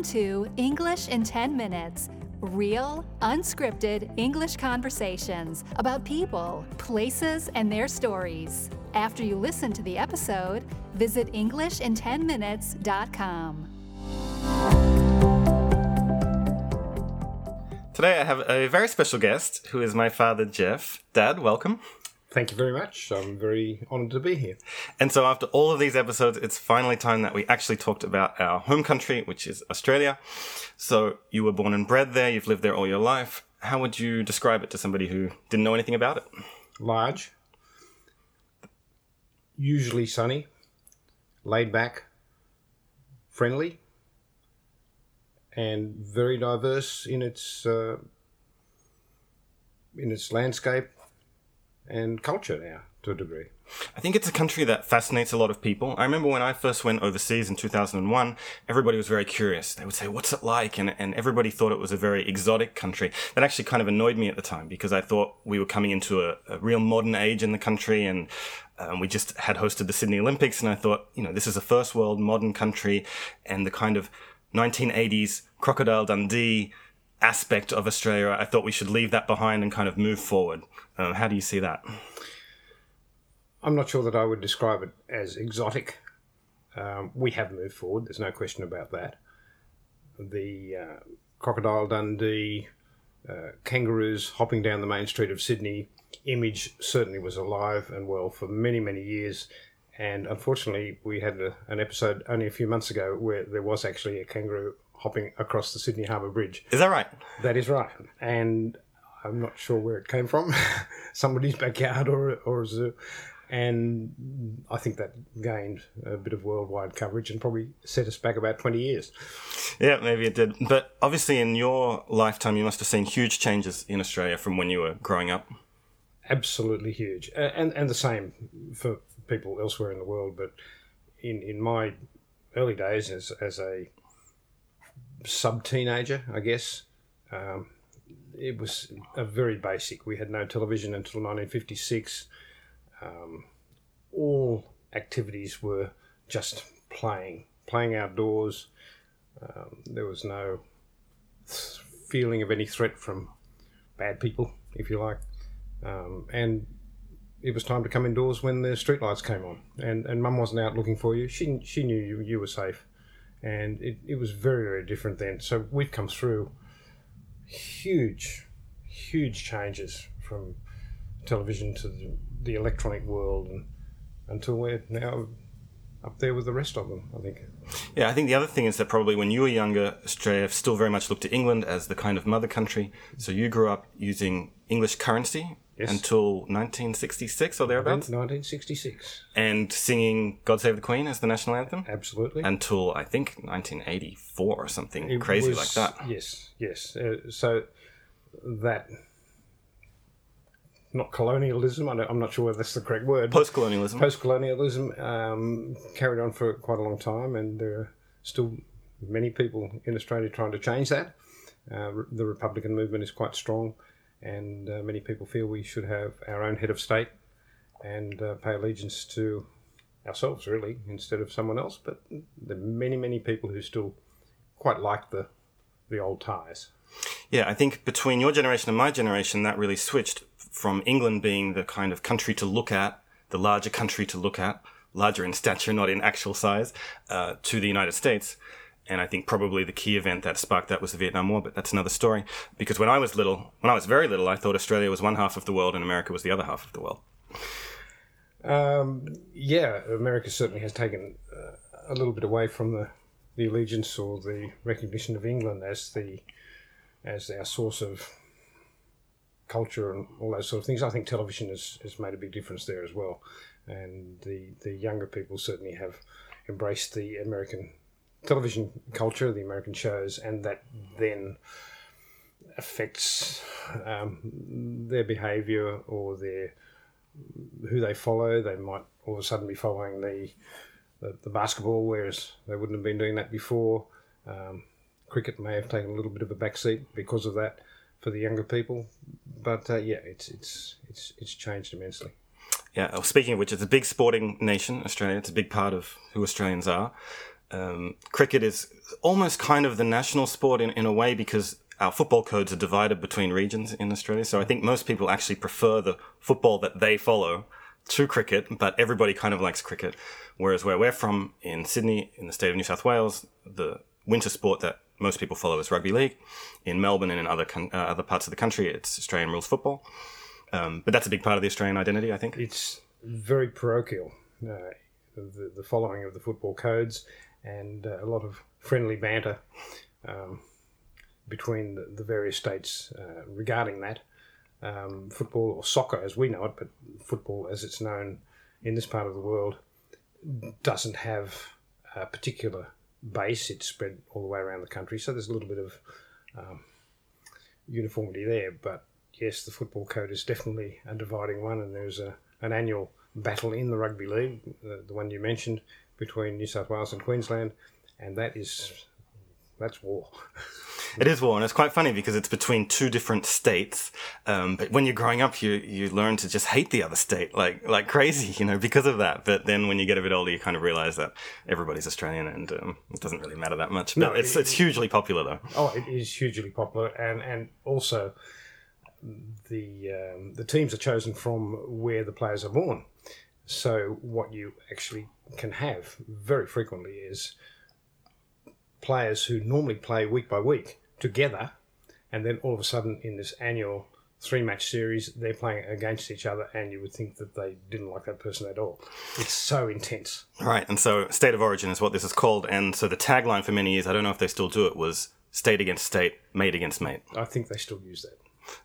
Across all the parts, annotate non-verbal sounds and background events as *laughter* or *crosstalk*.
Welcome to English in 10 Minutes real, unscripted English conversations about people, places, and their stories. After you listen to the episode, visit EnglishinTenMinutes.com. Today I have a very special guest who is my father, Jeff. Dad, welcome. Thank you very much. I'm very honoured to be here. And so, after all of these episodes, it's finally time that we actually talked about our home country, which is Australia. So, you were born and bred there, you've lived there all your life. How would you describe it to somebody who didn't know anything about it? Large, usually sunny, laid back, friendly, and very diverse in its uh, in its landscape and culture now to a degree. I think it's a country that fascinates a lot of people. I remember when I first went overseas in 2001, everybody was very curious. They would say, What's it like? And, and everybody thought it was a very exotic country. That actually kind of annoyed me at the time because I thought we were coming into a, a real modern age in the country and um, we just had hosted the Sydney Olympics. And I thought, you know, this is a first world modern country and the kind of 1980s Crocodile Dundee aspect of Australia, I thought we should leave that behind and kind of move forward. Um, how do you see that? I'm not sure that I would describe it as exotic. Um, we have moved forward, there's no question about that. The uh, Crocodile Dundee, uh, kangaroos hopping down the main street of Sydney image certainly was alive and well for many, many years. And unfortunately, we had a, an episode only a few months ago where there was actually a kangaroo hopping across the Sydney Harbour Bridge. Is that right? That is right. And I'm not sure where it came from, *laughs* somebody's backyard or, or a zoo. And I think that gained a bit of worldwide coverage and probably set us back about 20 years. Yeah, maybe it did. But obviously, in your lifetime, you must have seen huge changes in Australia from when you were growing up. Absolutely huge. And, and the same for people elsewhere in the world. But in, in my early days as, as a sub teenager, I guess, um, it was a very basic. We had no television until 1956. Um, all activities were just playing, playing outdoors. Um, there was no feeling of any threat from bad people, if you like. Um, and it was time to come indoors when the streetlights came on. And, and mum wasn't out looking for you. She, she knew you, you were safe. And it, it was very, very different then. So we've come through huge, huge changes from television to the, the electronic world and until we're now up there with the rest of them, I think. Yeah, I think the other thing is that probably when you were younger, Australia still very much looked to England as the kind of mother country. So you grew up using English currency yes. until 1966 or thereabouts? 1966. And singing God Save the Queen as the national anthem? Absolutely. Until, I think, 1984 or something it crazy was, like that. Yes, yes. Uh, so that not colonialism. I'm not sure whether that's the correct word. Post colonialism. Post colonialism um, carried on for quite a long time, and there are still many people in Australia trying to change that. Uh, the Republican movement is quite strong, and uh, many people feel we should have our own head of state and uh, pay allegiance to ourselves, really, instead of someone else. But there are many, many people who still quite like the the old ties. Yeah, I think between your generation and my generation, that really switched from England being the kind of country to look at, the larger country to look at, larger in stature, not in actual size, uh, to the United States. And I think probably the key event that sparked that was the Vietnam War, but that's another story. Because when I was little, when I was very little, I thought Australia was one half of the world and America was the other half of the world. Um, yeah, America certainly has taken uh, a little bit away from the, the allegiance or the recognition of England as the as our source of culture and all those sort of things. I think television has, has made a big difference there as well. And the, the younger people certainly have embraced the American television culture, the American shows, and that then affects um, their behaviour or their who they follow. They might all of a sudden be following the the, the basketball, whereas they wouldn't have been doing that before. Um, cricket may have taken a little bit of a backseat because of that for the younger people. But uh, yeah, it's it's it's it's changed immensely. Yeah. Well, speaking of which, it's a big sporting nation, Australia. It's a big part of who Australians are. Um, cricket is almost kind of the national sport in, in a way because our football codes are divided between regions in Australia. So I think most people actually prefer the football that they follow to cricket, but everybody kind of likes cricket. Whereas where we're from in Sydney, in the state of New South Wales, the winter sport that most people follow is rugby league. In Melbourne and in other con- uh, other parts of the country, it's Australian rules football. Um, but that's a big part of the Australian identity, I think. It's very parochial, uh, the, the following of the football codes, and uh, a lot of friendly banter um, between the, the, various states uh, regarding that. Um, football, or soccer as we know it, but football as it's known in this part of the world, doesn't have a particular base. It's spread all the way around the country, so there's a little bit of um, uniformity there. But yes, the football code is definitely a dividing one, and there's a, an annual battle in the rugby league, the, the one you mentioned, between New South Wales and Queensland, and that is that's war. *laughs* It is war, and it's quite funny because it's between two different states. Um, but when you're growing up, you you learn to just hate the other state like like crazy, you know, because of that. But then when you get a bit older, you kind of realize that everybody's Australian, and um, it doesn't really matter that much. But no, it's it, it's hugely popular though. Oh, it is hugely popular, and and also the um, the teams are chosen from where the players are born. So what you actually can have very frequently is players who normally play week by week together, and then all of a sudden in this annual three match series, they're playing against each other, and you would think that they didn't like that person at all. It's so intense. Right, and so state of origin is what this is called, and so the tagline for many years, I don't know if they still do it, was state against state, mate against mate. I think they still use that.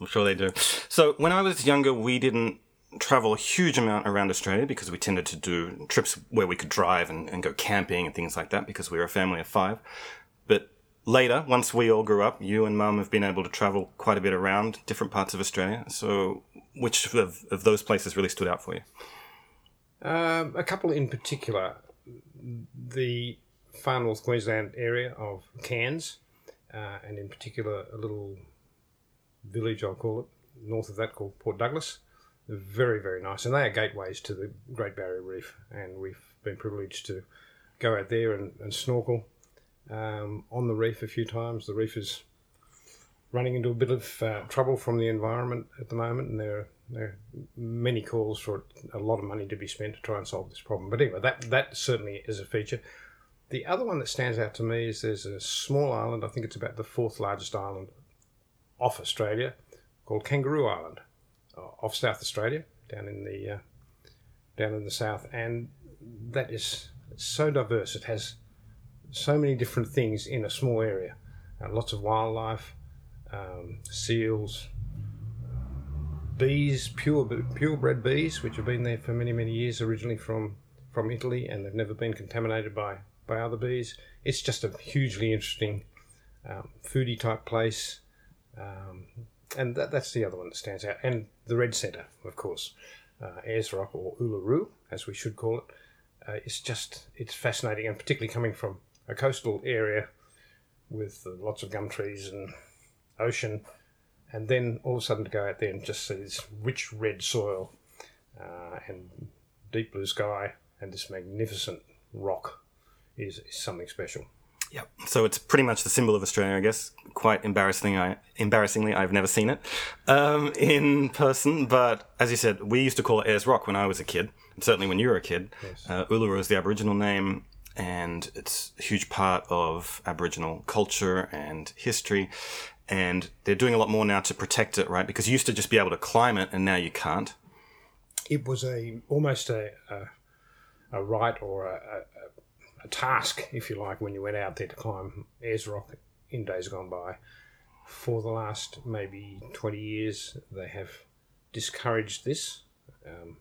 I'm sure they do. So when I was younger, we didn't travel a huge amount around Australia because we tended to do trips where we could drive and, and go camping and things like that because we were a family of five. But later, once we all grew up, you and mum have been able to travel quite a bit around different parts of Australia. So, which of, of those places really stood out for you? Um, a couple in particular. The far north Queensland area of Cairns, uh, and in particular a little village, I'll call it, north of that called Port Douglas. very, very nice. And they are gateways to the Great Barrier Reef. And we've been privileged to go out there and, and snorkel um, on the reef a few times. The reef is running into a bit of uh, trouble from the environment at the moment, and there are, there are many calls for a lot of money to be spent to try and solve this problem. But anyway, that, that certainly is a feature. The other one that stands out to me is there's a small island, I think it's about the fourth largest island off Australia called Kangaroo Island, uh, off South Australia, down in the uh, down in the south, and that is so diverse. It has so many different things in a small area. Uh, lots of wildlife, um, seals, bees, pure purebred bees, which have been there for many many years, originally from from Italy, and they've never been contaminated by by other bees. It's just a hugely interesting um, foodie type place. Um, and that, that's the other one that stands out. And the Red Centre, of course, uh, Ayers Rock or Uluru, as we should call it. Uh, it's just it's fascinating, and particularly coming from a coastal area with uh, lots of gum trees and ocean, and then all of a sudden to go out there and just see this rich red soil uh, and deep blue sky and this magnificent rock is, is something special. Yep. So it's pretty much the symbol of Australia, I guess. Quite embarrassingly, I, embarrassingly, I've never seen it um, in person. But as you said, we used to call it Ayers Rock when I was a kid. And certainly when you were a kid. Yes. Uh, Uluru is the Aboriginal name, and it's a huge part of Aboriginal culture and history. And they're doing a lot more now to protect it, right? Because you used to just be able to climb it, and now you can't. It was a almost a a, a right or a, a task, if you like, when you went out there to climb Ayers Rock in days gone by. For the last maybe 20 years, they have discouraged this. Um,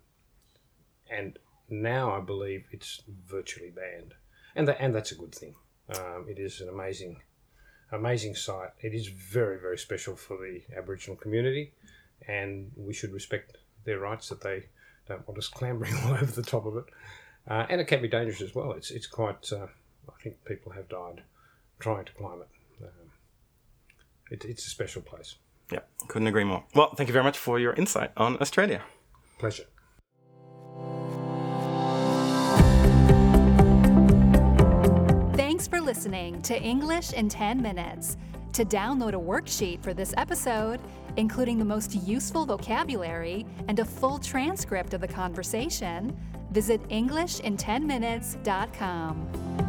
and now I believe it's virtually banned. And, that, and that's a good thing. Um, it is an amazing, amazing site. It is very, very special for the Aboriginal community, and we should respect their rights that they don't want us *laughs* clambering all over the top of it uh, and it can be dangerous as well. It's it's quite. Uh, I think people have died trying to climb it. Um, it. It's a special place. Yeah, couldn't agree more. Well, thank you very much for your insight on Australia. Pleasure. Listening to English in 10 Minutes. To download a worksheet for this episode, including the most useful vocabulary and a full transcript of the conversation, visit EnglishinTenMinutes.com.